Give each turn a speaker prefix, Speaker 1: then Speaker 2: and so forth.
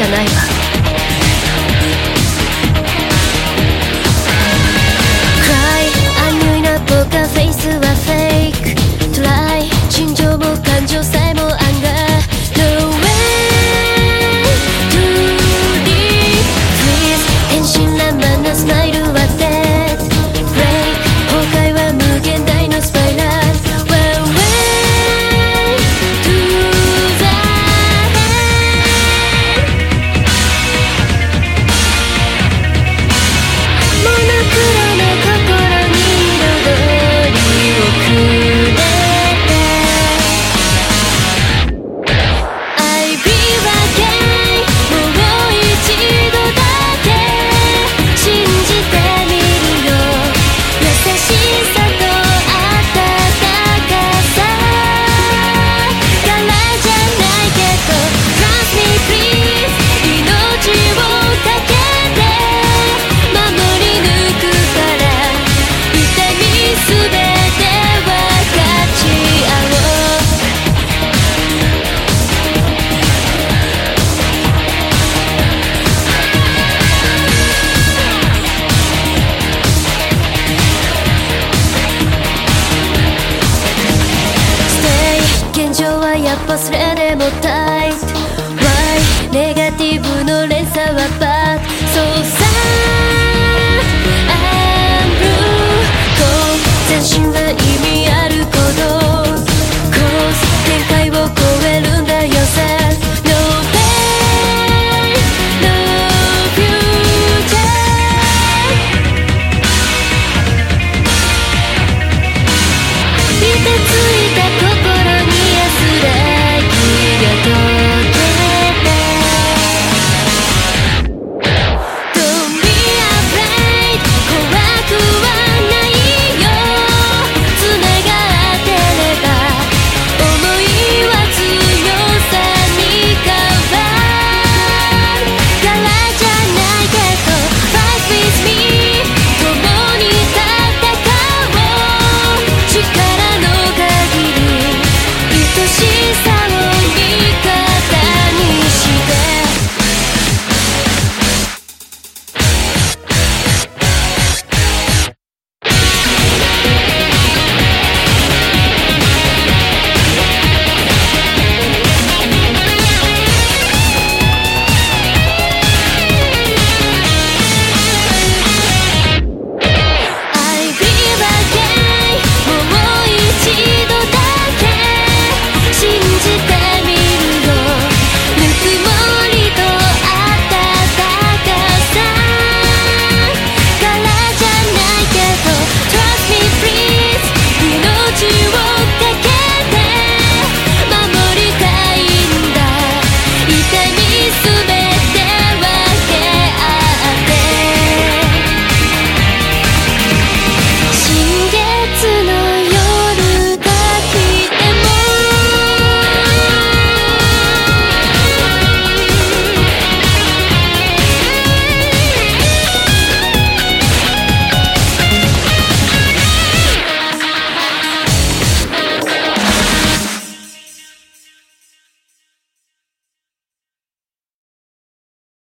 Speaker 1: じゃないわ。忘れでも